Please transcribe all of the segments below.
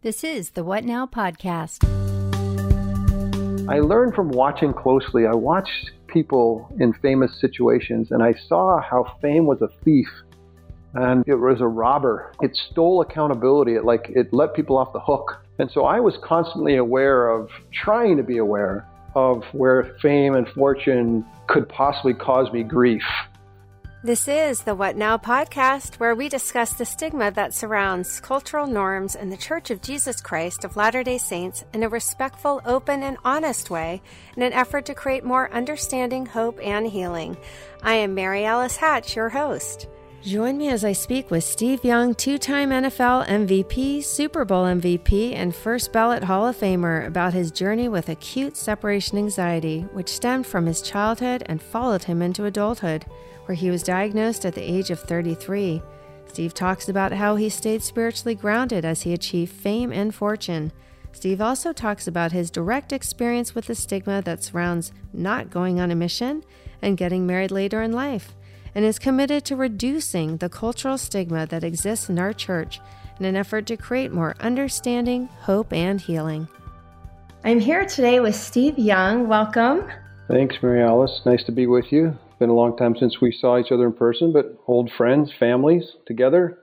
This is the What Now podcast. I learned from watching closely. I watched people in famous situations and I saw how fame was a thief and it was a robber. It stole accountability. It like it let people off the hook. And so I was constantly aware of trying to be aware of where fame and fortune could possibly cause me grief. This is the What Now podcast, where we discuss the stigma that surrounds cultural norms in the Church of Jesus Christ of Latter day Saints in a respectful, open, and honest way in an effort to create more understanding, hope, and healing. I am Mary Alice Hatch, your host. Join me as I speak with Steve Young, two time NFL MVP, Super Bowl MVP, and first ballot Hall of Famer about his journey with acute separation anxiety, which stemmed from his childhood and followed him into adulthood where he was diagnosed at the age of 33. Steve talks about how he stayed spiritually grounded as he achieved fame and fortune. Steve also talks about his direct experience with the stigma that surrounds not going on a mission and getting married later in life, and is committed to reducing the cultural stigma that exists in our church in an effort to create more understanding, hope, and healing. I'm here today with Steve Young. Welcome. Thanks, Mary Alice. Nice to be with you been a long time since we saw each other in person, but old friends, families together.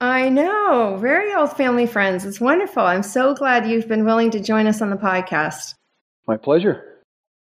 I know, very old family friends. It's wonderful. I'm so glad you've been willing to join us on the podcast. My pleasure.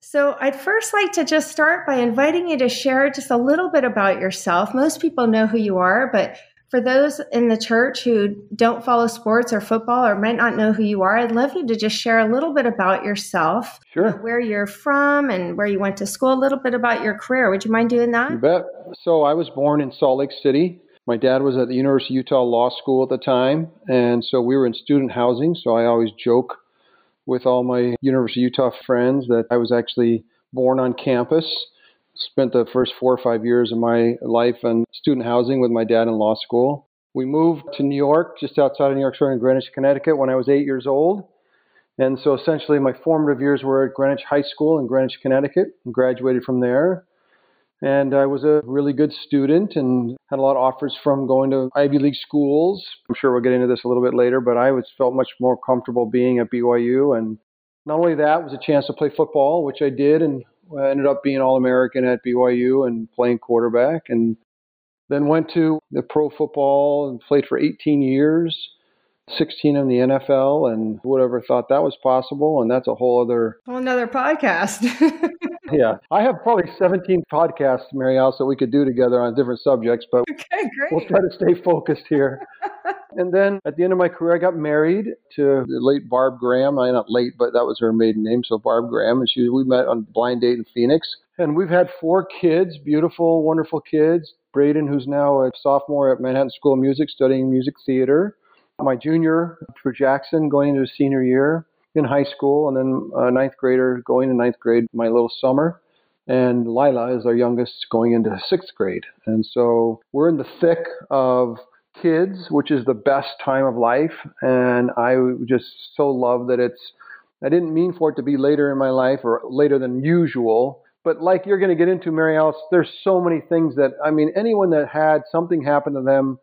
So, I'd first like to just start by inviting you to share just a little bit about yourself. Most people know who you are, but for those in the church who don't follow sports or football or might not know who you are, I'd love you to just share a little bit about yourself. Sure. Where you're from and where you went to school, a little bit about your career. Would you mind doing that? You bet. So I was born in Salt Lake City. My dad was at the University of Utah Law School at the time, and so we were in student housing. So I always joke with all my University of Utah friends that I was actually born on campus spent the first four or five years of my life in student housing with my dad in law school. We moved to New York, just outside of New York, City in Greenwich, Connecticut, when I was eight years old. And so essentially, my formative years were at Greenwich High School in Greenwich, Connecticut, and graduated from there. And I was a really good student and had a lot of offers from going to Ivy League schools. I'm sure we'll get into this a little bit later, but I was felt much more comfortable being at BYU. And not only that was a chance to play football, which I did and Uh, ended up being All American at BYU and playing quarterback, and then went to the pro football and played for 18 years, 16 in the NFL, and whatever thought that was possible. And that's a whole other whole another podcast. yeah, I have probably 17 podcasts, Mary Alice, that we could do together on different subjects, but okay, great. we'll try to stay focused here. and then at the end of my career, I got married to the late Barb Graham. I not late, but that was her maiden name, so Barb Graham. And she we met on blind date in Phoenix. And we've had four kids, beautiful, wonderful kids. Braden, who's now a sophomore at Manhattan School of Music, studying music theater. My junior for Jackson, going into his senior year in high school, and then a ninth grader going to ninth grade my little summer. And Lila is our youngest going into sixth grade. And so we're in the thick of kids, which is the best time of life. And I just so love that it's, I didn't mean for it to be later in my life or later than usual. But like you're going to get into, Mary Alice, there's so many things that, I mean, anyone that had something happen to them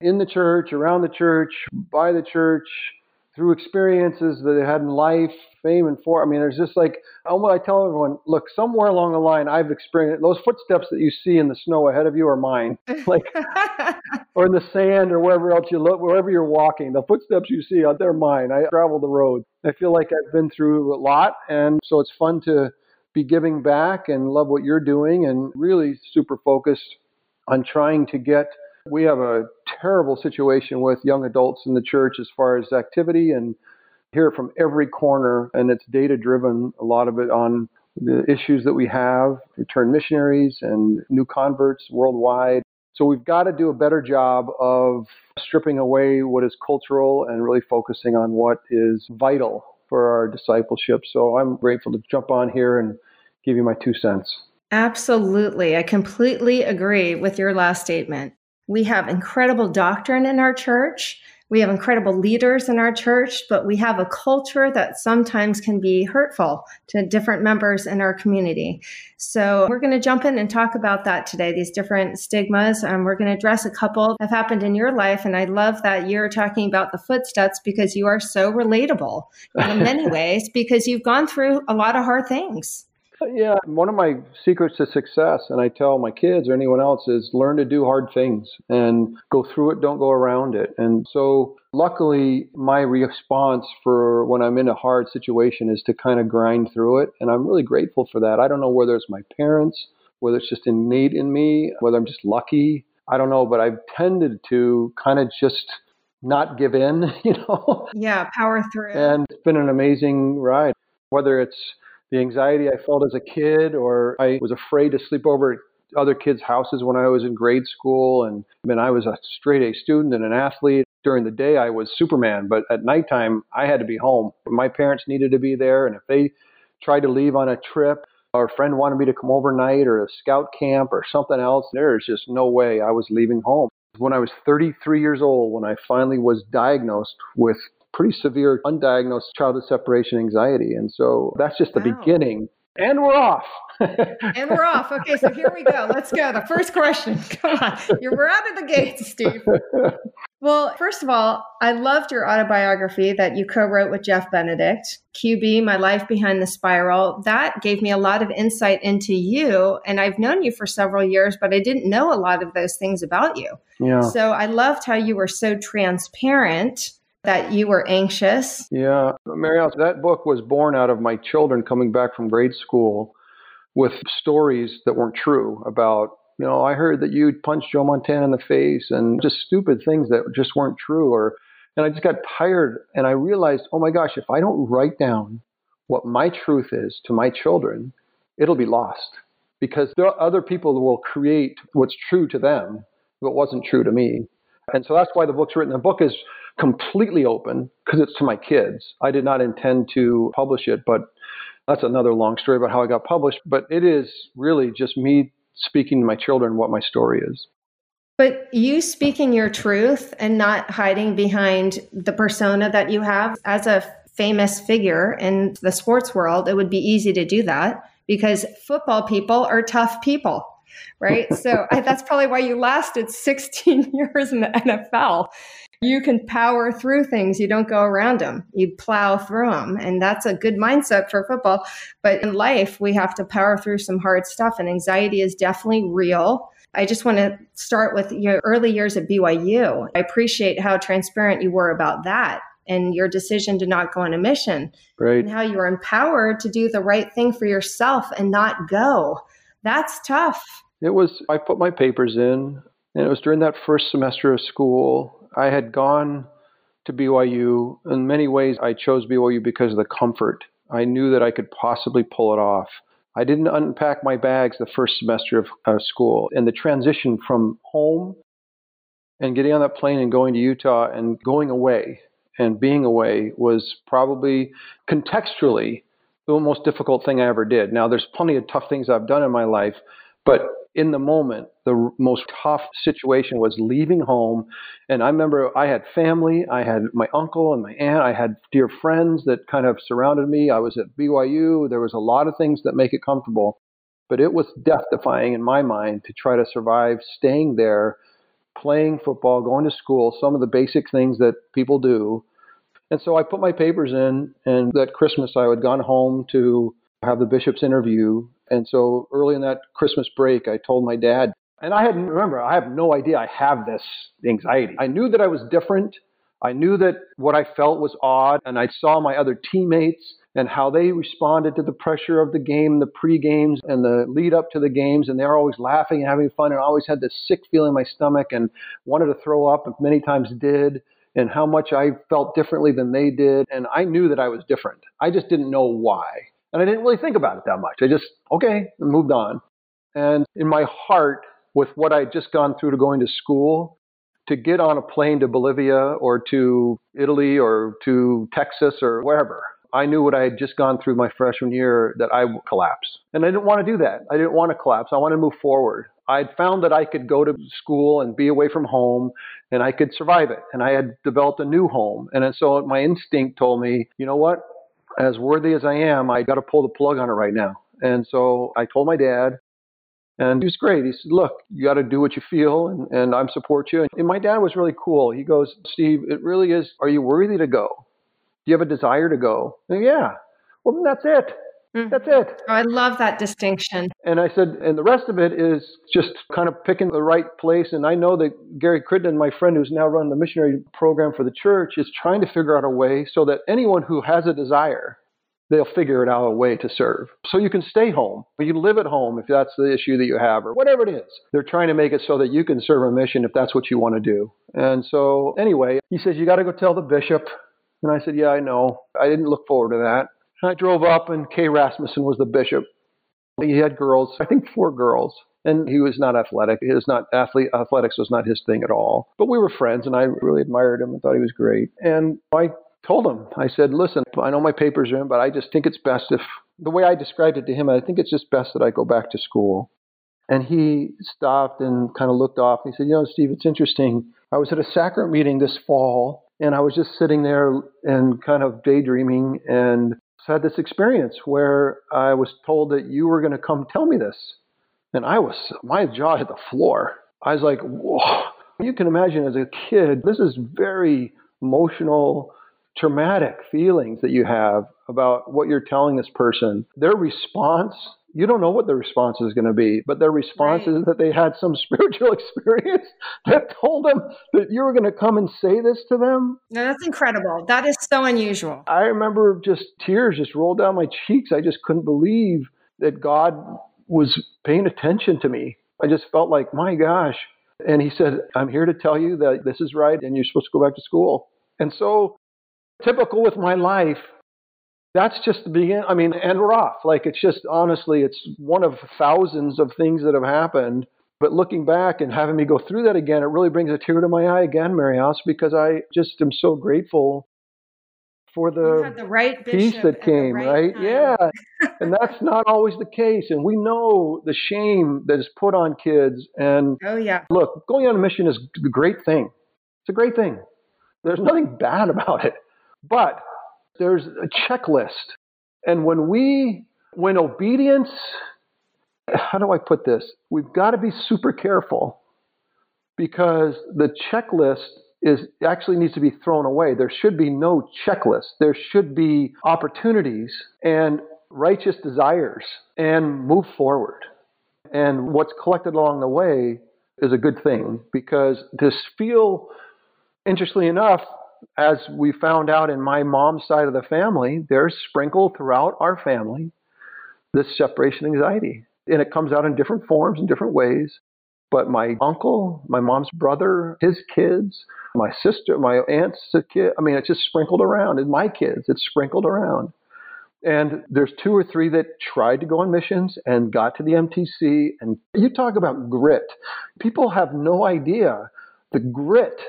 in the church, around the church, by the church, through experiences that they had in life, fame and for. I mean, there's just like I tell everyone, look, somewhere along the line, I've experienced those footsteps that you see in the snow ahead of you are mine, like, or in the sand or wherever else you look, wherever you're walking, the footsteps you see out there are mine. I travel the road. I feel like I've been through a lot, and so it's fun to be giving back and love what you're doing, and really super focused on trying to get we have a terrible situation with young adults in the church as far as activity and hear it from every corner and it's data driven a lot of it on the issues that we have return missionaries and new converts worldwide so we've got to do a better job of stripping away what is cultural and really focusing on what is vital for our discipleship so i'm grateful to jump on here and give you my two cents Absolutely. I completely agree with your last statement. We have incredible doctrine in our church. We have incredible leaders in our church, but we have a culture that sometimes can be hurtful to different members in our community. So we're going to jump in and talk about that today, these different stigmas. And we're going to address a couple that have happened in your life. And I love that you're talking about the footsteps because you are so relatable in many ways because you've gone through a lot of hard things. Yeah, one of my secrets to success, and I tell my kids or anyone else, is learn to do hard things and go through it, don't go around it. And so, luckily, my response for when I'm in a hard situation is to kind of grind through it. And I'm really grateful for that. I don't know whether it's my parents, whether it's just innate in me, whether I'm just lucky. I don't know, but I've tended to kind of just not give in, you know? Yeah, power through. And it's been an amazing ride. Whether it's the anxiety I felt as a kid, or I was afraid to sleep over at other kids' houses when I was in grade school. And I mean, I was a straight A student and an athlete. During the day, I was Superman, but at nighttime, I had to be home. My parents needed to be there, and if they tried to leave on a trip, or a friend wanted me to come overnight, or a scout camp, or something else, there's just no way I was leaving home. When I was 33 years old, when I finally was diagnosed with pretty severe undiagnosed childhood separation anxiety. And so that's just the wow. beginning. And we're off. and we're off. Okay, so here we go. Let's go. The first question. Come on. You're, we're out of the gates, Steve. Well, first of all, I loved your autobiography that you co wrote with Jeff Benedict, QB, My Life Behind the Spiral. That gave me a lot of insight into you. And I've known you for several years, but I didn't know a lot of those things about you. Yeah. So I loved how you were so transparent that you were anxious. Yeah, Mary Alice, that book was born out of my children coming back from grade school with stories that weren't true about, you know, I heard that you punched Joe Montana in the face and just stupid things that just weren't true. Or, and I just got tired and I realized, oh my gosh, if I don't write down what my truth is to my children, it'll be lost because there are other people will create what's true to them, but wasn't true to me. And so that's why the book's written. The book is completely open because it's to my kids. I did not intend to publish it, but that's another long story about how I got published. But it is really just me speaking to my children what my story is. But you speaking your truth and not hiding behind the persona that you have as a famous figure in the sports world, it would be easy to do that because football people are tough people right? so I, that's probably why you lasted 16 years in the NFL you can power through things. You don't go around them. You plow through them. And that's a good mindset for football. But in life, we have to power through some hard stuff. And anxiety is definitely real. I just want to start with your early years at BYU. I appreciate how transparent you were about that and your decision to not go on a mission. Right. And how you were empowered to do the right thing for yourself and not go. That's tough. It was, I put my papers in, and it was during that first semester of school I had gone to BYU. In many ways, I chose BYU because of the comfort. I knew that I could possibly pull it off. I didn't unpack my bags the first semester of uh, school, and the transition from home and getting on that plane and going to Utah and going away and being away was probably contextually the most difficult thing I ever did. Now, there's plenty of tough things I've done in my life, but in the moment, the most tough situation was leaving home. And I remember I had family, I had my uncle and my aunt, I had dear friends that kind of surrounded me. I was at BYU. There was a lot of things that make it comfortable. But it was death defying in my mind to try to survive staying there, playing football, going to school, some of the basic things that people do. And so I put my papers in, and that Christmas I had gone home to have the bishop's interview and so early in that Christmas break, I told my dad, and I hadn't, remember, I have no idea I have this anxiety. I knew that I was different. I knew that what I felt was odd, and I saw my other teammates and how they responded to the pressure of the game, the pre games, and the lead up to the games. And they're always laughing and having fun, and I always had this sick feeling in my stomach and wanted to throw up, and many times did, and how much I felt differently than they did. And I knew that I was different. I just didn't know why. And I didn't really think about it that much. I just, okay, moved on. And in my heart, with what I'd just gone through to going to school, to get on a plane to Bolivia or to Italy or to Texas or wherever, I knew what I had just gone through my freshman year that I would collapse. And I didn't want to do that. I didn't want to collapse. I wanted to move forward. I'd found that I could go to school and be away from home and I could survive it. And I had developed a new home. And so my instinct told me, you know what? As worthy as I am, I got to pull the plug on it right now. And so I told my dad, and he was great. He said, Look, you got to do what you feel, and, and I'm support you. And my dad was really cool. He goes, Steve, it really is, are you worthy to go? Do you have a desire to go? And, yeah. Well, then that's it. Mm-hmm. That's it. Oh, I love that distinction. And I said, and the rest of it is just kind of picking the right place. And I know that Gary Crittenden, my friend who's now running the missionary program for the church, is trying to figure out a way so that anyone who has a desire they'll figure it out a way to serve. So you can stay home, you live at home if that's the issue that you have, or whatever it is. They're trying to make it so that you can serve a mission if that's what you want to do. And so, anyway, he says, You got to go tell the bishop. And I said, Yeah, I know. I didn't look forward to that. And I drove up, and Kay Rasmussen was the bishop. He had girls, I think four girls. And he was not athletic. He was not athlete. Athletics was not his thing at all. But we were friends, and I really admired him and thought he was great. And I told him, I said, listen, I know my papers are in, but I just think it's best if, the way I described it to him, I think it's just best that I go back to school. And he stopped and kind of looked off. He said, you know, Steve, it's interesting. I was at a sacrament meeting this fall, and I was just sitting there and kind of daydreaming and had this experience where I was told that you were going to come tell me this. And I was, my jaw hit the floor. I was like, whoa. You can imagine as a kid, this is very emotional, traumatic feelings that you have about what you're telling this person, their response, you don't know what the response is going to be, but their response right. is that they had some spiritual experience that told them that you were going to come and say this to them. No, that's incredible. That is so unusual. I remember just tears just rolled down my cheeks. I just couldn't believe that God was paying attention to me. I just felt like, my gosh. And he said, I'm here to tell you that this is right and you're supposed to go back to school. And so typical with my life, that's just the beginning. I mean, and we're off. Like it's just honestly, it's one of thousands of things that have happened. But looking back and having me go through that again, it really brings a tear to my eye again, Mary Alice, because I just am so grateful for the, the right peace that came, right? right? Yeah. and that's not always the case. And we know the shame that is put on kids. And oh, yeah. Look, going on a mission is a great thing. It's a great thing. There's nothing bad about it. But there's a checklist. And when we, when obedience, how do I put this? We've got to be super careful because the checklist is actually needs to be thrown away. There should be no checklist. There should be opportunities and righteous desires and move forward. And what's collected along the way is a good thing because to feel, interestingly enough, as we found out in my mom's side of the family, there's sprinkled throughout our family this separation anxiety. And it comes out in different forms in different ways. But my uncle, my mom's brother, his kids, my sister, my aunt's kid, I mean, it's just sprinkled around. And my kids, it's sprinkled around. And there's two or three that tried to go on missions and got to the MTC. And you talk about grit. People have no idea the grit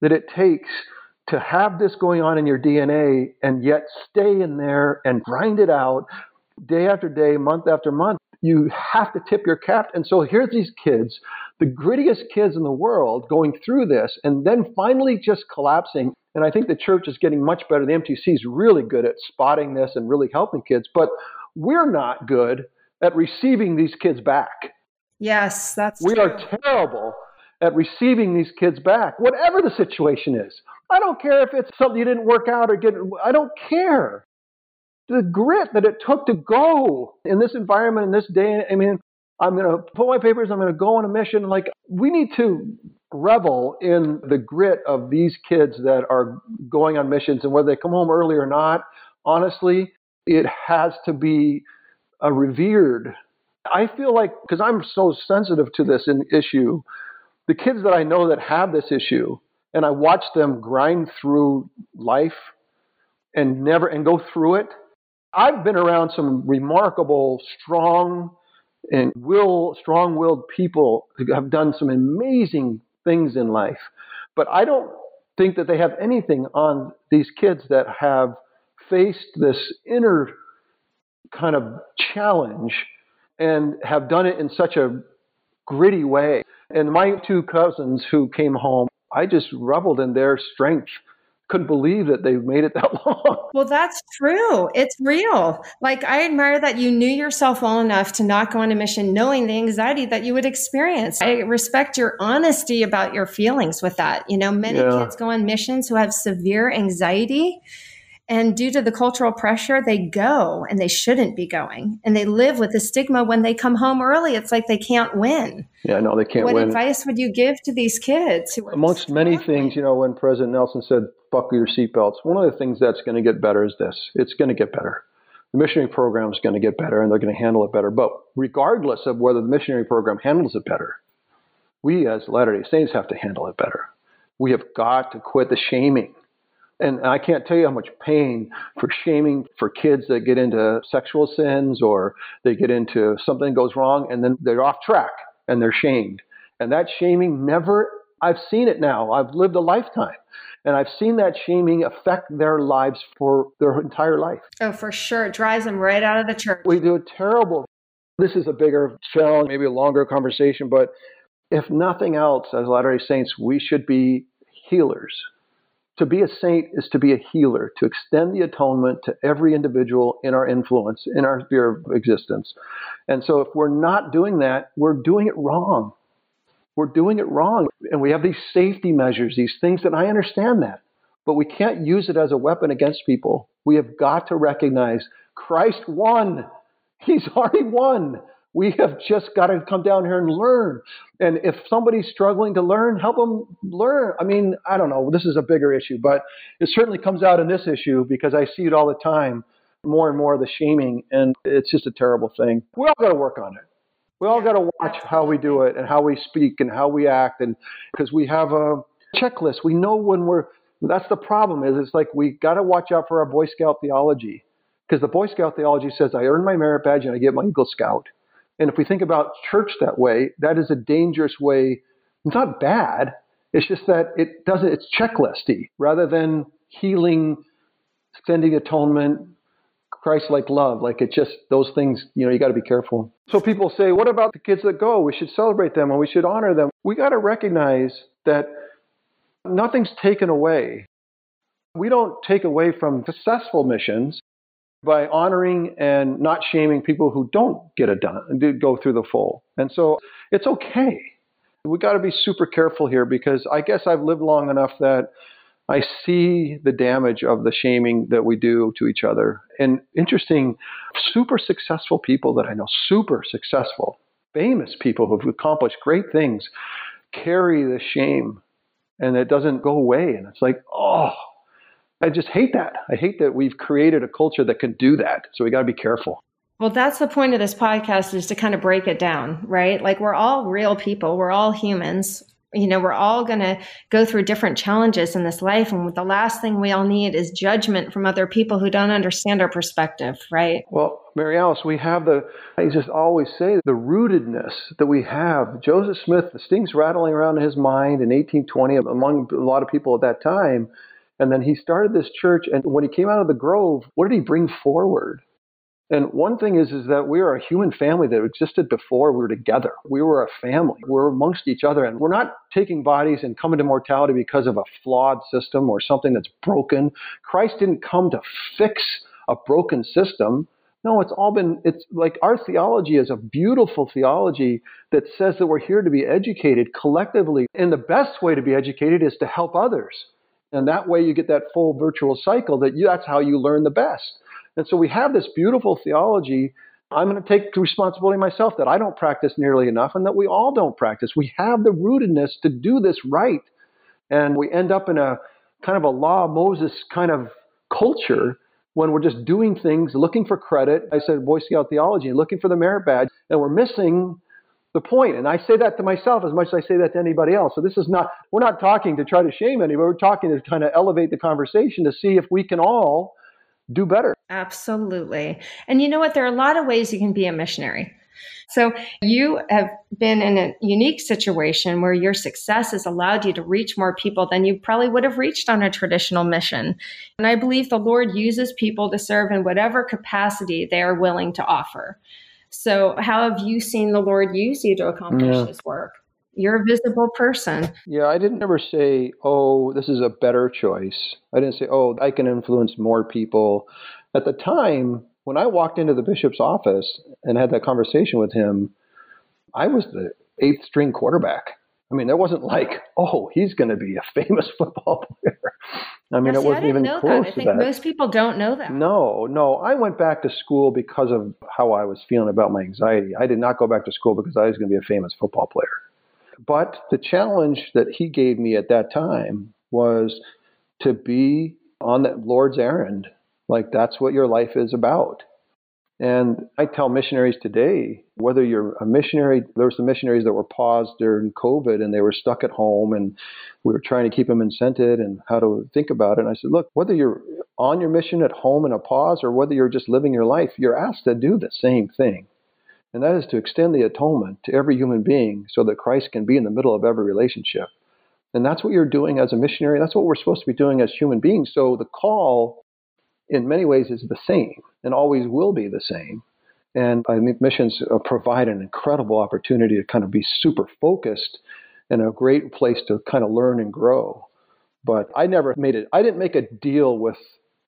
that it takes to have this going on in your DNA and yet stay in there and grind it out day after day, month after month, you have to tip your cap. And so here's these kids, the grittiest kids in the world, going through this and then finally just collapsing. And I think the church is getting much better. The MTC is really good at spotting this and really helping kids, but we're not good at receiving these kids back. Yes, that's we true. are terrible at receiving these kids back, whatever the situation is. I don't care if it's something you didn't work out or get, I don't care. The grit that it took to go in this environment, in this day, I mean, I'm going to put my papers, I'm going to go on a mission. Like, we need to revel in the grit of these kids that are going on missions and whether they come home early or not. Honestly, it has to be a revered. I feel like, because I'm so sensitive to this issue, the kids that I know that have this issue, and I watch them grind through life and never and go through it. I've been around some remarkable, strong and will strong-willed people who have done some amazing things in life. But I don't think that they have anything on these kids that have faced this inner kind of challenge and have done it in such a gritty way. And my two cousins who came home, I just reveled in their strength couldn't believe that they've made it that long. Well, that's true. It's real. Like, I admire that you knew yourself well enough to not go on a mission knowing the anxiety that you would experience. I respect your honesty about your feelings with that. You know, many yeah. kids go on missions who have severe anxiety and due to the cultural pressure, they go and they shouldn't be going. And they live with the stigma when they come home early. It's like they can't win. Yeah, no, they can't what win. What advice would you give to these kids? Amongst many things, you know, when President Nelson said, buckle your seatbelts, one of the things that's going to get better is this it's going to get better. The missionary program is going to get better and they're going to handle it better. But regardless of whether the missionary program handles it better, we as Latter day Saints have to handle it better. We have got to quit the shaming and I can't tell you how much pain for shaming for kids that get into sexual sins or they get into something goes wrong and then they're off track and they're shamed. And that shaming never, I've seen it now. I've lived a lifetime. And I've seen that shaming affect their lives for their entire life. Oh, for sure. It drives them right out of the church. We do a terrible. This is a bigger challenge, maybe a longer conversation, but if nothing else, as Latter day Saints, we should be healers to be a saint is to be a healer, to extend the atonement to every individual in our influence, in our sphere of existence. And so if we're not doing that, we're doing it wrong. We're doing it wrong. And we have these safety measures, these things that I understand that, but we can't use it as a weapon against people. We have got to recognize Christ won. He's already won. We have just got to come down here and learn. And if somebody's struggling to learn, help them learn. I mean, I don't know. This is a bigger issue, but it certainly comes out in this issue because I see it all the time more and more the shaming, and it's just a terrible thing. We all got to work on it. We all got to watch how we do it and how we speak and how we act, and because we have a checklist. We know when we're. That's the problem. Is it's like we got to watch out for our Boy Scout theology because the Boy Scout theology says I earn my merit badge and I get my Eagle Scout. And if we think about church that way, that is a dangerous way. It's not bad. It's just that it doesn't, it's checklisty rather than healing, extending atonement, Christ like love. Like it just, those things, you know, you got to be careful. So people say, what about the kids that go? We should celebrate them and we should honor them. We got to recognize that nothing's taken away. We don't take away from successful missions by honoring and not shaming people who don't get it done, go through the full. And so it's okay. We got to be super careful here because I guess I've lived long enough that I see the damage of the shaming that we do to each other. And interesting, super successful people that I know, super successful, famous people who've accomplished great things, carry the shame and it doesn't go away. And it's like, oh, I just hate that. I hate that we've created a culture that can do that. So we got to be careful. Well, that's the point of this podcast is to kind of break it down, right? Like we're all real people, we're all humans. You know, we're all going to go through different challenges in this life. And the last thing we all need is judgment from other people who don't understand our perspective, right? Well, Mary Alice, we have the, I just always say, the rootedness that we have. Joseph Smith, the stings rattling around in his mind in 1820 among a lot of people at that time and then he started this church. And when he came out of the grove, what did he bring forward? And one thing is, is that we are a human family that existed before we were together. We were a family. We're amongst each other. And we're not taking bodies and coming to mortality because of a flawed system or something that's broken. Christ didn't come to fix a broken system. No, it's all been, it's like our theology is a beautiful theology that says that we're here to be educated collectively. And the best way to be educated is to help others. And that way you get that full virtual cycle that you, that's how you learn the best. And so we have this beautiful theology. I'm going to take responsibility myself that I don't practice nearly enough and that we all don't practice. We have the rootedness to do this right. And we end up in a kind of a law Moses kind of culture when we're just doing things, looking for credit. I said Boy Scout theology, looking for the merit badge, and we're missing the point. And I say that to myself as much as I say that to anybody else. So this is not, we're not talking to try to shame anybody. We're talking to kind of elevate the conversation to see if we can all do better. Absolutely. And you know what? There are a lot of ways you can be a missionary. So you have been in a unique situation where your success has allowed you to reach more people than you probably would have reached on a traditional mission. And I believe the Lord uses people to serve in whatever capacity they are willing to offer. So, how have you seen the Lord use you to accomplish yeah. this work? You're a visible person. Yeah, I didn't ever say, oh, this is a better choice. I didn't say, oh, I can influence more people. At the time, when I walked into the bishop's office and had that conversation with him, I was the eighth string quarterback. I mean, there wasn't like, oh, he's going to be a famous football player. I mean, see, it wasn't even close that. I think that. most people don't know that. No, no. I went back to school because of how I was feeling about my anxiety. I did not go back to school because I was going to be a famous football player. But the challenge that he gave me at that time was to be on the Lord's errand. Like that's what your life is about. And I tell missionaries today, whether you're a missionary, there were some missionaries that were paused during COVID and they were stuck at home and we were trying to keep them incented and how to think about it. And I said, look, whether you're on your mission at home in a pause or whether you're just living your life, you're asked to do the same thing and that is to extend the atonement to every human being so that Christ can be in the middle of every relationship. And that's what you're doing as a missionary. That's what we're supposed to be doing as human beings. So the call, in many ways, is the same and always will be the same. And I think missions uh, provide an incredible opportunity to kind of be super focused and a great place to kind of learn and grow. But I never made it, I didn't make a deal with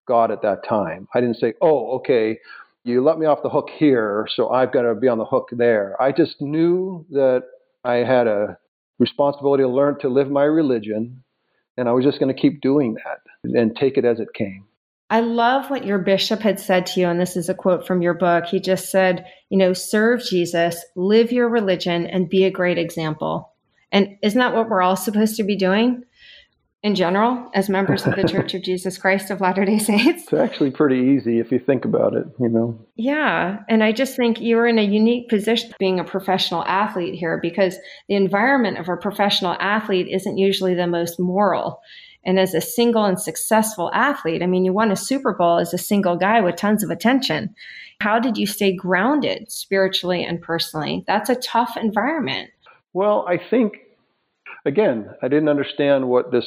God at that time. I didn't say, oh, okay, you let me off the hook here, so I've got to be on the hook there. I just knew that I had a responsibility to learn to live my religion, and I was just going to keep doing that and take it as it came. I love what your bishop had said to you, and this is a quote from your book. He just said, you know, serve Jesus, live your religion, and be a great example. And isn't that what we're all supposed to be doing? in general as members of the Church of Jesus Christ of Latter day Saints? It's actually pretty easy if you think about it, you know. Yeah. And I just think you're in a unique position being a professional athlete here because the environment of a professional athlete isn't usually the most moral. And as a single and successful athlete, I mean, you won a Super Bowl as a single guy with tons of attention. How did you stay grounded spiritually and personally? That's a tough environment. Well, I think again, I didn't understand what this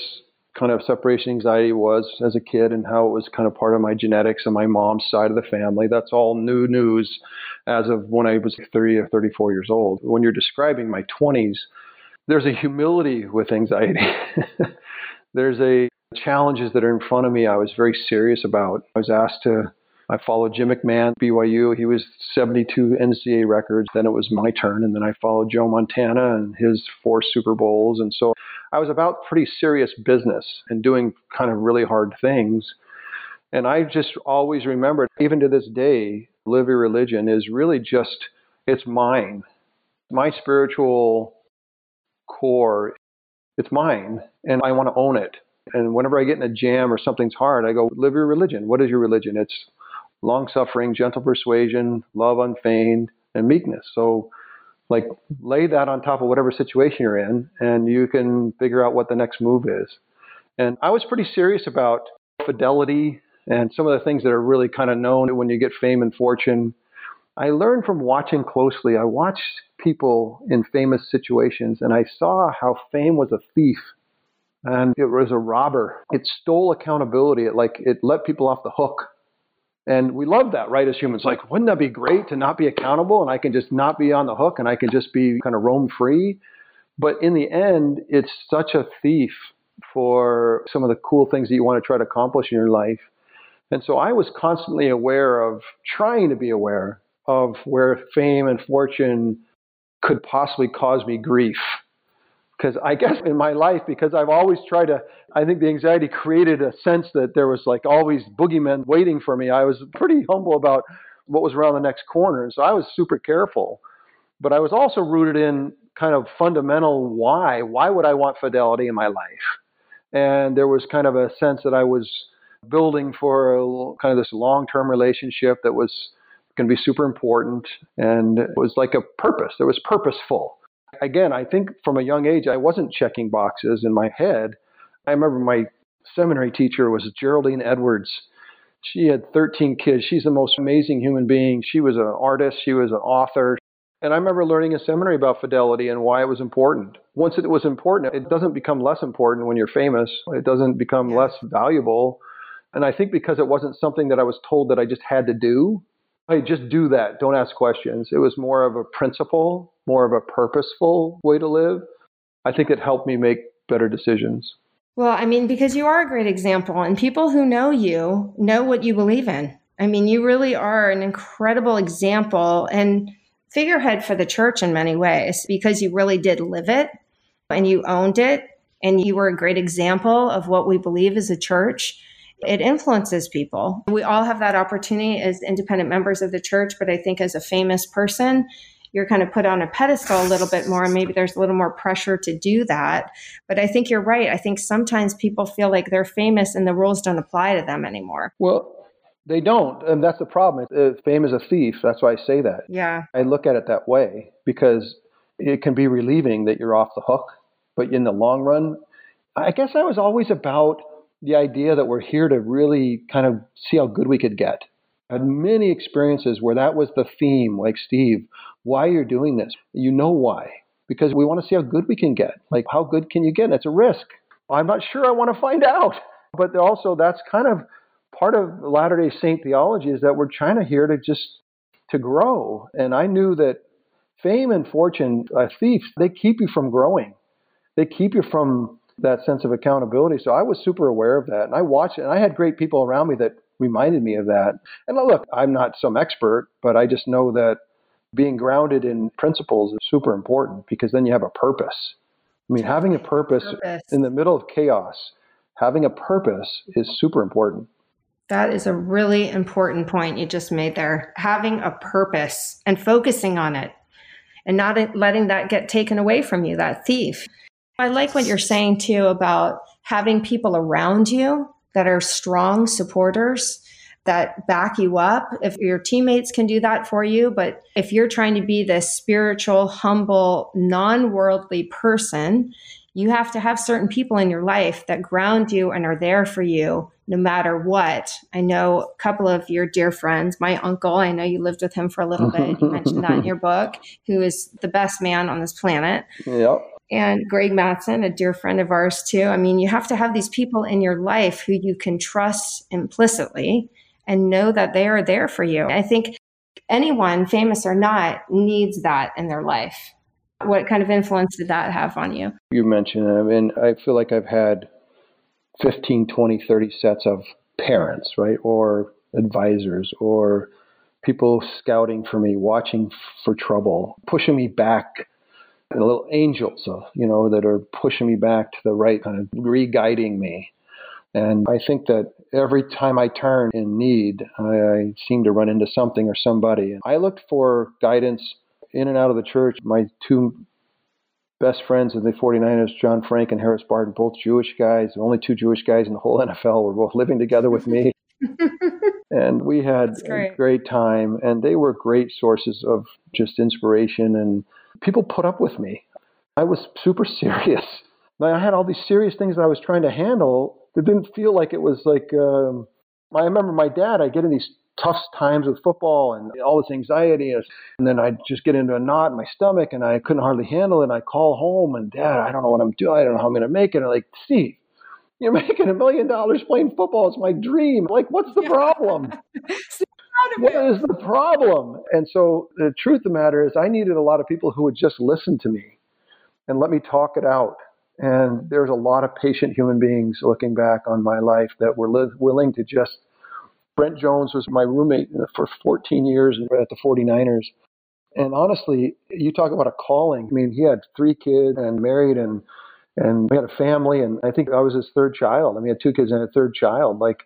kind of separation anxiety was as a kid and how it was kind of part of my genetics and my mom's side of the family. That's all new news as of when I was 30 or 34 years old. When you're describing my 20s, there's a humility with anxiety. there's a challenges that are in front of me I was very serious about. I was asked to I followed Jim McMahon, BYU. He was 72 NCAA records. Then it was my turn, and then I followed Joe Montana and his four Super Bowls. And so I was about pretty serious business and doing kind of really hard things. And I just always remembered, even to this day, live your religion is really just, it's mine. My spiritual core, it's mine, and I want to own it. And whenever I get in a jam or something's hard, I go, live your religion. What is your religion? It's long suffering, gentle persuasion, love unfeigned, and meekness. So, like, lay that on top of whatever situation you're in, and you can figure out what the next move is. And I was pretty serious about fidelity and some of the things that are really kind of known when you get fame and fortune. I learned from watching closely. I watched people in famous situations, and I saw how fame was a thief and it was a robber. It stole accountability. It like it let people off the hook and we love that, right, as humans. Like, wouldn't that be great to not be accountable and I can just not be on the hook and I can just be kind of roam free? But in the end, it's such a thief for some of the cool things that you want to try to accomplish in your life. And so I was constantly aware of trying to be aware of where fame and fortune could possibly cause me grief because I guess in my life, because I've always tried to, I think the anxiety created a sense that there was like always boogeymen waiting for me. I was pretty humble about what was around the next corner. So I was super careful. But I was also rooted in kind of fundamental why. Why would I want fidelity in my life? And there was kind of a sense that I was building for a, kind of this long term relationship that was to be super important. And it was like a purpose, it was purposeful again, I think from a young age, I wasn't checking boxes in my head. I remember my seminary teacher was Geraldine Edwards. She had 13 kids. She's the most amazing human being. She was an artist, she was an author. And I remember learning in seminary about fidelity and why it was important. Once it was important, it doesn't become less important when you're famous. It doesn't become less valuable. And I think because it wasn't something that I was told that I just had to do, hey, just do that. Don't ask questions. It was more of a principle, more of a purposeful way to live. I think it helped me make better decisions. Well, I mean, because you are a great example, and people who know you know what you believe in. I mean, you really are an incredible example and figurehead for the church in many ways because you really did live it and you owned it and you were a great example of what we believe as a church. It influences people. We all have that opportunity as independent members of the church, but I think as a famous person, you're kind of put on a pedestal a little bit more and maybe there's a little more pressure to do that but i think you're right i think sometimes people feel like they're famous and the rules don't apply to them anymore well they don't, and that's the problem. Fame is a thief. That's why I say that. Yeah. I look at it that way because it can be relieving that you're off the hook, but in the long run, I guess I was always about the idea that we're here to really kind of see how good we could get. I had many experiences where that was the theme, like Steve, why you're doing this. You know why. Because we want to see how good we can get. Like, how good can you get? It's a risk. I'm not sure I want to find out. But also, that's kind of part of Latter day Saint theology is that we're trying to here to just to grow. And I knew that fame and fortune, uh, thieves, they keep you from growing. They keep you from that sense of accountability. So I was super aware of that. And I watched it, and I had great people around me that reminded me of that. And look, I'm not some expert, but I just know that being grounded in principles is super important because then you have a purpose. I mean, having a purpose, purpose. in the middle of chaos, having a purpose is super important. That is a really important point you just made there. Having a purpose and focusing on it and not letting that get taken away from you, that thief. I like what you're saying too about having people around you that are strong supporters that back you up. If your teammates can do that for you, but if you're trying to be this spiritual, humble, non worldly person, you have to have certain people in your life that ground you and are there for you no matter what. I know a couple of your dear friends, my uncle, I know you lived with him for a little bit. You mentioned that in your book, who is the best man on this planet. Yep. And Greg Matson, a dear friend of ours too. I mean, you have to have these people in your life who you can trust implicitly and know that they are there for you. I think anyone, famous or not, needs that in their life. What kind of influence did that have on you? You mentioned it. I mean, I feel like I've had 15, 20, 30 sets of parents, right? Or advisors or people scouting for me, watching for trouble, pushing me back. And little angels, uh, you know, that are pushing me back to the right, kind of re-guiding me. And I think that every time I turn in need, I, I seem to run into something or somebody. I looked for guidance in and out of the church. My two best friends of the 49ers, John Frank and Harris Barton, both Jewish guys, the only two Jewish guys in the whole NFL, were both living together with me. and we had a great time, and they were great sources of just inspiration, and people put up with me. I was super serious. Like I had all these serious things that I was trying to handle that didn't feel like it was like. Um, I remember my dad. I get in these tough times with football and all this anxiety. And then I'd just get into a knot in my stomach and I couldn't hardly handle it. And I call home and dad, I don't know what I'm doing. I don't know how I'm going to make it. And I'm like, Steve, you're making a million dollars playing football. It's my dream. Like, what's the problem? what is the problem? And so the truth of the matter is, I needed a lot of people who would just listen to me and let me talk it out. And there's a lot of patient human beings looking back on my life that were li- willing to just Brent Jones was my roommate for 14 years at the 49ers. And honestly, you talk about a calling. I mean, he had three kids and married and and we had a family and I think I was his third child. I mean, he had two kids and a third child. Like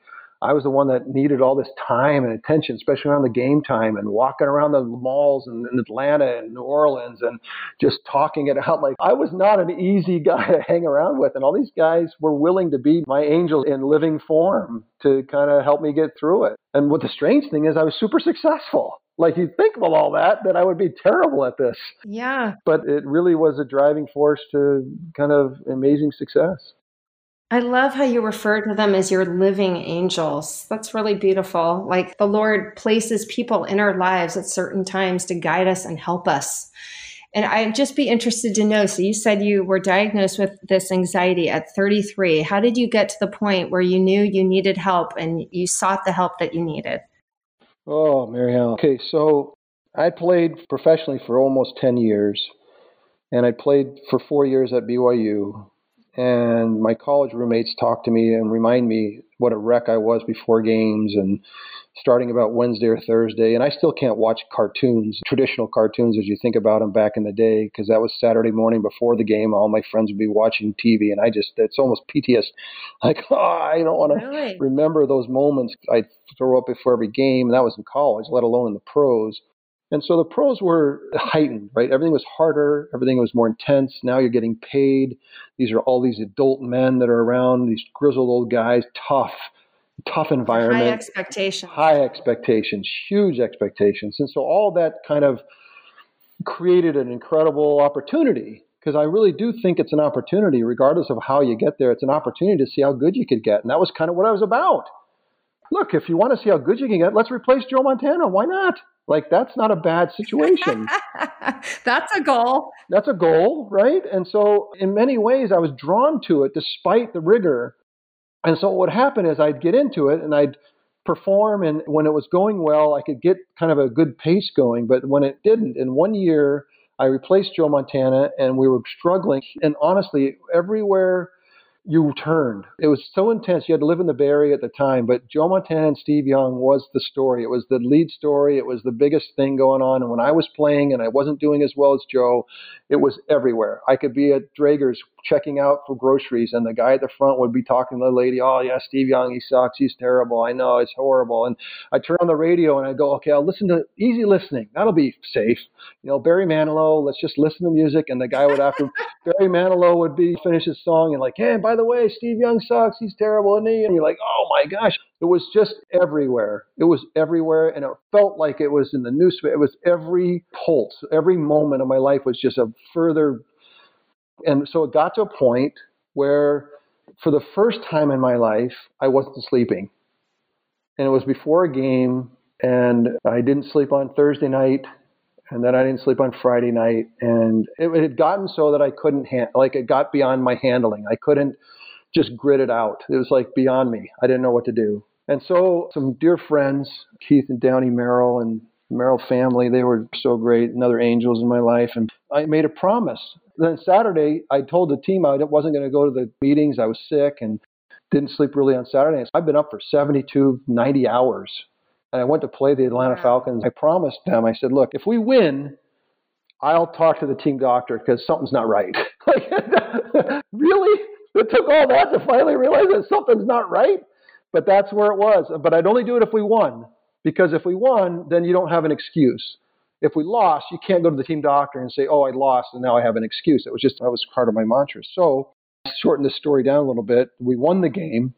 I was the one that needed all this time and attention, especially around the game time and walking around the malls in, in Atlanta and New Orleans and just talking it out. Like I was not an easy guy to hang around with. And all these guys were willing to be my angels in living form to kind of help me get through it. And what the strange thing is, I was super successful. Like you'd think of all that, that I would be terrible at this. Yeah. But it really was a driving force to kind of amazing success. I love how you refer to them as your living angels. That's really beautiful. Like the Lord places people in our lives at certain times to guide us and help us. And I'd just be interested to know. So, you said you were diagnosed with this anxiety at 33. How did you get to the point where you knew you needed help and you sought the help that you needed? Oh, Mary Ellen. Okay, so I played professionally for almost 10 years, and I played for four years at BYU. And my college roommates talk to me and remind me what a wreck I was before games and starting about Wednesday or Thursday. And I still can't watch cartoons, traditional cartoons as you think about them back in the day, because that was Saturday morning before the game. All my friends would be watching TV, and I just, it's almost PTS. Like, oh, I don't want to really? remember those moments. I'd throw up before every game, and that was in college, let alone in the pros. And so the pros were heightened, right? Everything was harder, everything was more intense. Now you're getting paid. These are all these adult men that are around, these grizzled old guys, tough, tough environment. High expectations. High expectations, huge expectations. And so all that kind of created an incredible opportunity because I really do think it's an opportunity, regardless of how you get there. It's an opportunity to see how good you could get. And that was kind of what I was about. Look, if you want to see how good you can get, let's replace Joe Montana. Why not? Like, that's not a bad situation. that's a goal. That's a goal, right? And so, in many ways, I was drawn to it despite the rigor and so what would happen is I'd get into it and I'd perform, and when it was going well, I could get kind of a good pace going. But when it didn't, in one year, I replaced Joe Montana, and we were struggling. And honestly, everywhere you turned. It was so intense. You had to live in the Bay Area at the time, but Joe Montana and Steve Young was the story. It was the lead story. It was the biggest thing going on. And when I was playing and I wasn't doing as well as Joe, it was everywhere. I could be at Draeger's checking out for groceries, and the guy at the front would be talking to the lady, "Oh yeah, Steve Young, he sucks. He's terrible. I know it's horrible." And I turn on the radio and I go, "Okay, I'll listen to easy listening. That'll be safe." You know, Barry Manilow. Let's just listen to music. And the guy would after Barry Manilow would be finish his song and like, "Hey, by the way, Steve Young sucks. He's terrible, isn't he?" And you're like, "Oh my gosh!" It was just everywhere. It was everywhere, and it felt like it was in the newspaper. It was every pulse, every moment of my life was just a further and so it got to a point where, for the first time in my life, I wasn't sleeping. And it was before a game, and I didn't sleep on Thursday night, and then I didn't sleep on Friday night, and it, it had gotten so that I couldn't ha- like it got beyond my handling. I couldn't just grit it out. It was like beyond me. I didn't know what to do. And so some dear friends, Keith and Downey Merrill and Merrill family, they were so great and other angels in my life. And I made a promise. Then Saturday, I told the team I wasn't going to go to the meetings. I was sick and didn't sleep really on Saturday. I've been up for 72, 90 hours. And I went to play the Atlanta Falcons. I promised them, I said, look, if we win, I'll talk to the team doctor because something's not right. Like, really? It took all that to finally realize that something's not right? But that's where it was. But I'd only do it if we won. Because if we won, then you don't have an excuse. If we lost, you can't go to the team doctor and say, oh, I lost and now I have an excuse. It was just, that was part of my mantra. So, shorten this story down a little bit. We won the game.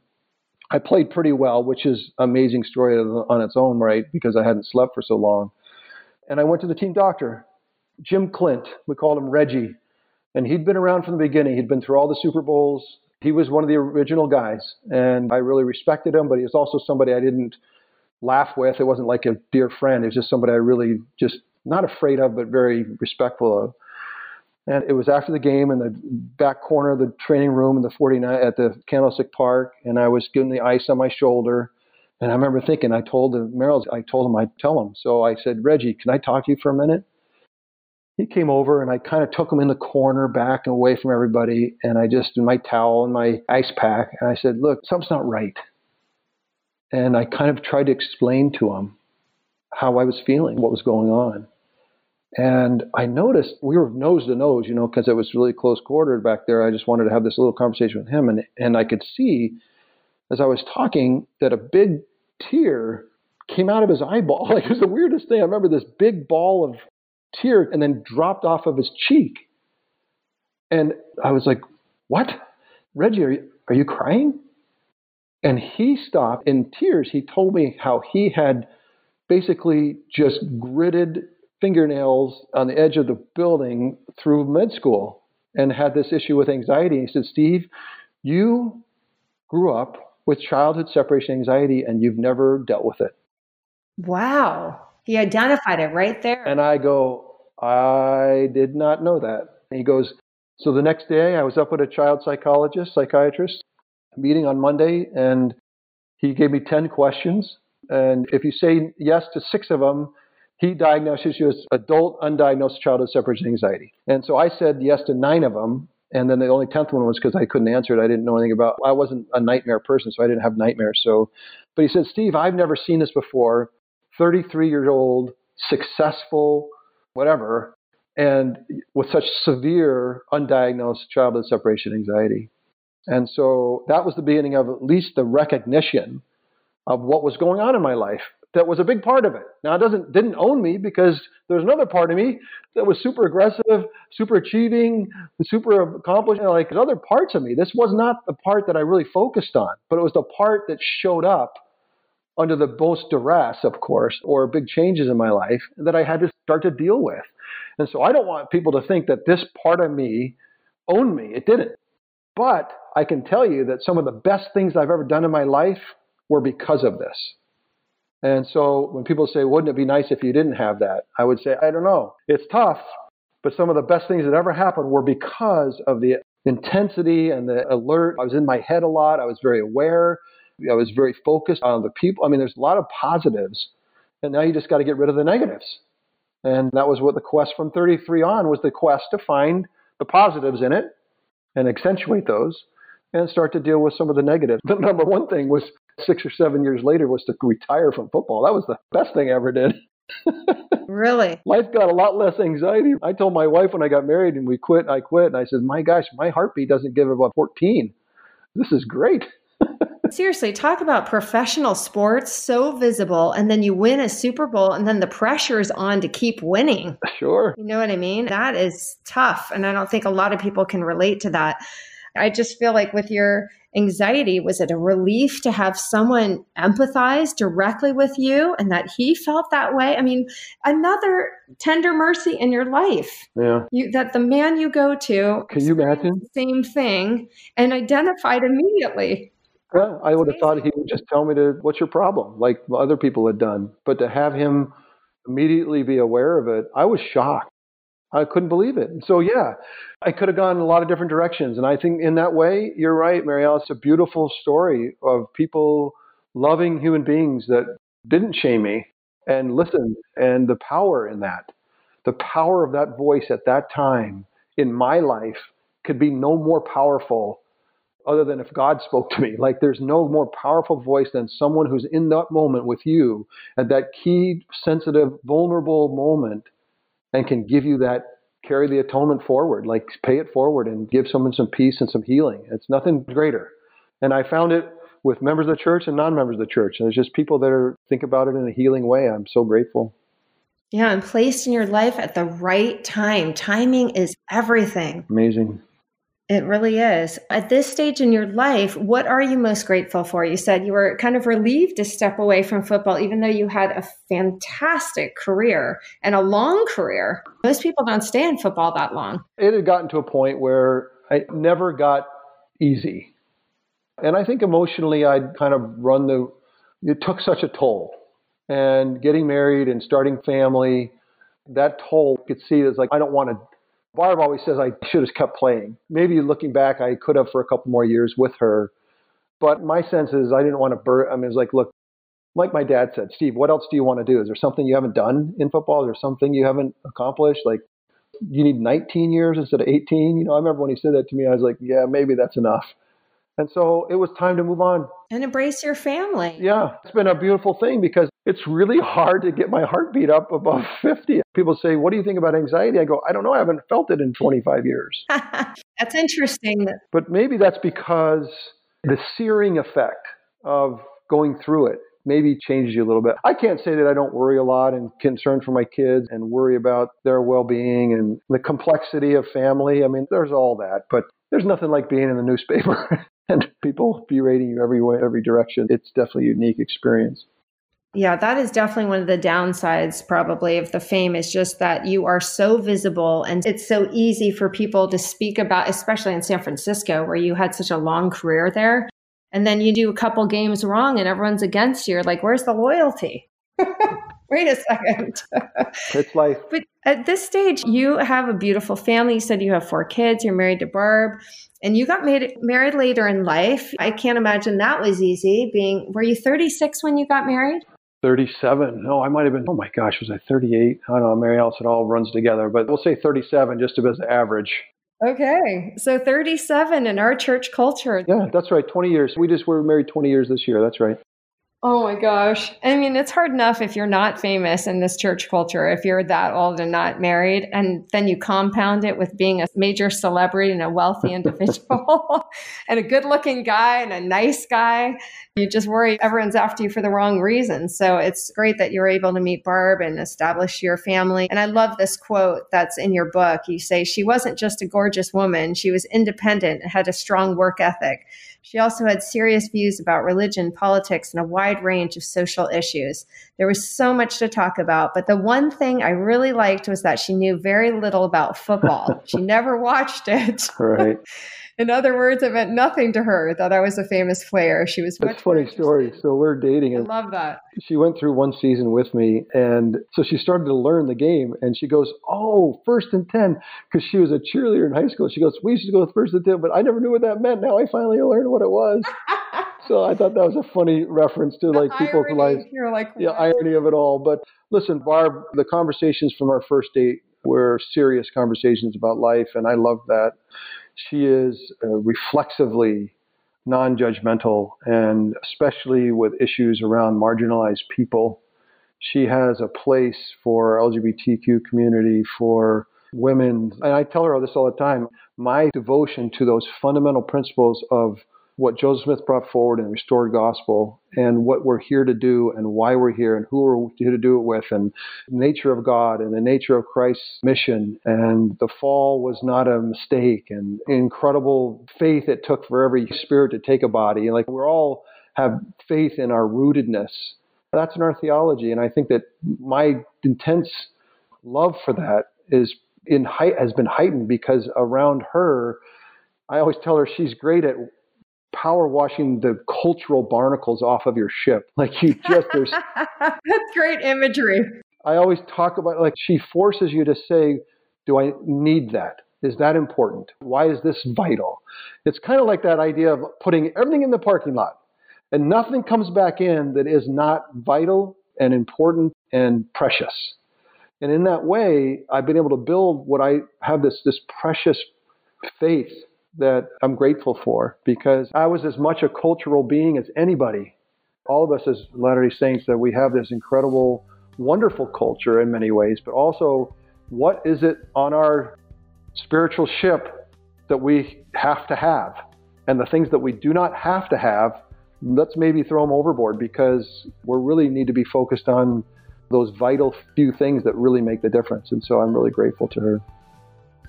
I played pretty well, which is an amazing story on its own, right? Because I hadn't slept for so long. And I went to the team doctor, Jim Clint. We called him Reggie. And he'd been around from the beginning. He'd been through all the Super Bowls. He was one of the original guys. And I really respected him, but he was also somebody I didn't laugh with. It wasn't like a dear friend. It was just somebody I really just not afraid of, but very respectful of. And it was after the game in the back corner of the training room in the 49 at the Candlestick Park, and I was getting the ice on my shoulder. And I remember thinking, I told the Merrill, I told him I'd tell him. So I said, Reggie, can I talk to you for a minute? He came over and I kind of took him in the corner back and away from everybody. And I just, in my towel and my ice pack, and I said, Look, something's not right. And I kind of tried to explain to him how I was feeling, what was going on. And I noticed we were nose to nose, you know, because it was really close quartered back there. I just wanted to have this little conversation with him. And, and I could see as I was talking that a big tear came out of his eyeball. Like it was the weirdest thing. I remember this big ball of tear and then dropped off of his cheek. And I was like, What? Reggie, are you, are you crying? And he stopped in tears. He told me how he had basically just gritted fingernails on the edge of the building through med school and had this issue with anxiety. He said, Steve, you grew up with childhood separation anxiety and you've never dealt with it. Wow. He identified it right there. And I go, I did not know that. And he goes, So the next day I was up with a child psychologist, psychiatrist, meeting on Monday, and he gave me 10 questions. And if you say yes to six of them, he diagnosed you as adult undiagnosed childhood separation anxiety. And so I said yes to nine of them. And then the only 10th one was because I couldn't answer it. I didn't know anything about I wasn't a nightmare person, so I didn't have nightmares. So, but he said, Steve, I've never seen this before. 33 years old, successful, whatever, and with such severe undiagnosed childhood separation anxiety. And so that was the beginning of at least the recognition of what was going on in my life. That was a big part of it. Now it doesn't didn't own me because there's another part of me that was super aggressive, super achieving, super accomplished. Like there's other parts of me. This was not the part that I really focused on, but it was the part that showed up under the most duress, of course, or big changes in my life that I had to start to deal with. And so I don't want people to think that this part of me owned me. It didn't. But I can tell you that some of the best things I've ever done in my life were because of this. And so when people say, wouldn't it be nice if you didn't have that? I would say, I don't know. It's tough, but some of the best things that ever happened were because of the intensity and the alert. I was in my head a lot. I was very aware. I was very focused on the people. I mean, there's a lot of positives, and now you just got to get rid of the negatives. And that was what the quest from 33 on was the quest to find the positives in it and accentuate those and start to deal with some of the negatives. The number one thing was six or seven years later was to retire from football. That was the best thing I ever did. really? Life got a lot less anxiety. I told my wife when I got married and we quit, I quit. And I said, my gosh, my heartbeat doesn't give above 14. This is great. Seriously, talk about professional sports so visible, and then you win a Super Bowl, and then the pressure is on to keep winning. Sure. You know what I mean? That is tough. And I don't think a lot of people can relate to that. I just feel like with your anxiety, was it a relief to have someone empathize directly with you and that he felt that way? I mean, another tender mercy in your life. Yeah. You, that the man you go to can you imagine same thing and identified immediately. Yeah, I would have thought he would just tell me to what's your problem, like other people had done. But to have him immediately be aware of it, I was shocked. I couldn't believe it. So yeah, I could have gone a lot of different directions. And I think in that way, you're right, Mary Alice. It's a beautiful story of people loving human beings that didn't shame me and listened, and the power in that, the power of that voice at that time in my life could be no more powerful other than if God spoke to me. Like there's no more powerful voice than someone who's in that moment with you at that key, sensitive, vulnerable moment and can give you that, carry the atonement forward, like pay it forward and give someone some peace and some healing. It's nothing greater. And I found it with members of the church and non-members of the church. And it's just people that are think about it in a healing way. I'm so grateful. Yeah, and placed in your life at the right time. Timing is everything. Amazing. It really is. At this stage in your life, what are you most grateful for? You said you were kind of relieved to step away from football, even though you had a fantastic career and a long career. Most people don't stay in football that long. It had gotten to a point where I never got easy. And I think emotionally, I'd kind of run the, it took such a toll. And getting married and starting family, that toll, could see it as like, I don't want to Barb always says I should have kept playing. Maybe looking back, I could have for a couple more years with her. But my sense is I didn't want to burn. I mean, it's like, look, like my dad said, Steve, what else do you want to do? Is there something you haven't done in football? Is there something you haven't accomplished? Like, you need 19 years instead of 18? You know, I remember when he said that to me, I was like, yeah, maybe that's enough. And so it was time to move on. And embrace your family. Yeah, it's been a beautiful thing because it's really hard to get my heartbeat up above 50. People say, What do you think about anxiety? I go, I don't know. I haven't felt it in 25 years. that's interesting. But maybe that's because the searing effect of going through it maybe changes you a little bit. I can't say that I don't worry a lot and concern for my kids and worry about their well being and the complexity of family. I mean, there's all that, but there's nothing like being in the newspaper and people berating you every way, every direction. It's definitely a unique experience. Yeah, that is definitely one of the downsides, probably, of the fame is just that you are so visible and it's so easy for people to speak about, especially in San Francisco, where you had such a long career there. and then you do a couple games wrong and everyone's against you. You're like, where's the loyalty? Wait a second. it's life. But at this stage, you have a beautiful family. You said you have four kids. You're married to Barb, and you got made, married later in life. I can't imagine that was easy. Being, were you 36 when you got married? 37. No, I might have been, oh my gosh, was I 38? I don't know, Mary Alice, it all runs together, but we'll say 37 just as average. Okay. So 37 in our church culture. Yeah, that's right. 20 years. We just were married 20 years this year. That's right. Oh my gosh. I mean, it's hard enough if you're not famous in this church culture, if you're that old and not married, and then you compound it with being a major celebrity and a wealthy individual and a good looking guy and a nice guy. You just worry everyone's after you for the wrong reasons. So it's great that you're able to meet Barb and establish your family. And I love this quote that's in your book. You say, She wasn't just a gorgeous woman, she was independent and had a strong work ethic. She also had serious views about religion, politics, and a wide range of social issues. There was so much to talk about, but the one thing I really liked was that she knew very little about football. she never watched it. Right. In other words, it meant nothing to her that I was a famous player. She was. That's funny story. So we're dating. And I love that. She went through one season with me, and so she started to learn the game. And she goes, "Oh, first and ten, because she was a cheerleader in high school. She goes, "We used to go with first and ten, but I never knew what that meant. Now I finally learned what it was." so I thought that was a funny reference to the like people's lives. You're like, yeah, irony of it all. But listen, Barb, the conversations from our first date were serious conversations about life, and I love that. She is uh, reflexively non judgmental, and especially with issues around marginalized people. She has a place for LGBTQ community, for women. And I tell her this all the time my devotion to those fundamental principles of what Joseph Smith brought forward in Restored Gospel and what we're here to do and why we're here and who we're here to do it with and nature of God and the nature of Christ's mission. And the fall was not a mistake and incredible faith it took for every spirit to take a body. Like we're all have faith in our rootedness. That's in our theology. And I think that my intense love for that is in height has been heightened because around her I always tell her she's great at power washing the cultural barnacles off of your ship. Like you just there's That's great imagery. I always talk about like she forces you to say, Do I need that? Is that important? Why is this vital? It's kind of like that idea of putting everything in the parking lot and nothing comes back in that is not vital and important and precious. And in that way, I've been able to build what I have this this precious faith that I'm grateful for because I was as much a cultural being as anybody. All of us as Latter day Saints, that we have this incredible, wonderful culture in many ways, but also what is it on our spiritual ship that we have to have? And the things that we do not have to have, let's maybe throw them overboard because we really need to be focused on those vital few things that really make the difference. And so I'm really grateful to her.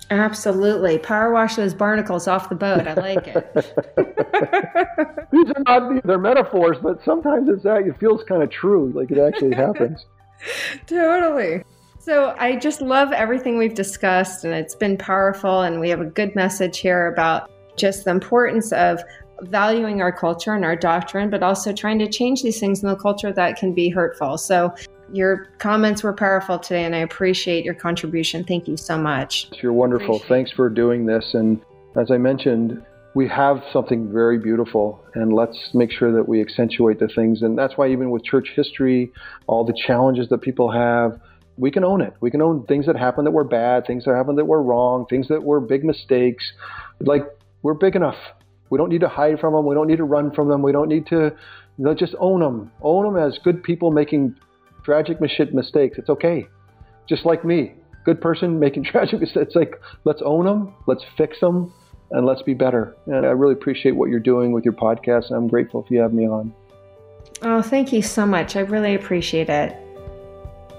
Absolutely. Power wash those barnacles off the boat. I like it. These are not they're metaphors, but sometimes it's that it feels kind of true, like it actually happens. totally. So I just love everything we've discussed and it's been powerful and we have a good message here about just the importance of valuing our culture and our doctrine, but also trying to change these things in the culture that can be hurtful. So your comments were powerful today, and I appreciate your contribution. Thank you so much. You're wonderful. Appreciate Thanks for doing this. And as I mentioned, we have something very beautiful, and let's make sure that we accentuate the things. And that's why, even with church history, all the challenges that people have, we can own it. We can own things that happen that were bad, things that happen that were wrong, things that were big mistakes. Like, we're big enough. We don't need to hide from them. We don't need to run from them. We don't need to you know, just own them. Own them as good people making tragic mistakes. It's okay. Just like me, good person making tragic mistakes. It's like, let's own them, let's fix them, and let's be better. And I really appreciate what you're doing with your podcast, and I'm grateful if you have me on. Oh, thank you so much. I really appreciate it.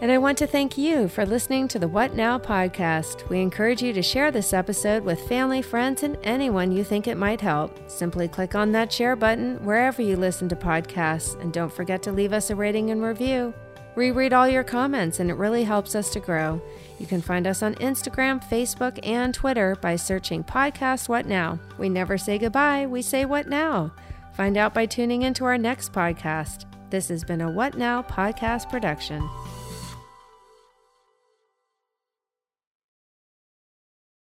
And I want to thank you for listening to the What Now podcast. We encourage you to share this episode with family, friends, and anyone you think it might help. Simply click on that share button wherever you listen to podcasts, and don't forget to leave us a rating and review. We read all your comments, and it really helps us to grow. You can find us on Instagram, Facebook, and Twitter by searching Podcast What Now. We never say goodbye, we say what now. Find out by tuning into our next podcast. This has been a What Now podcast production.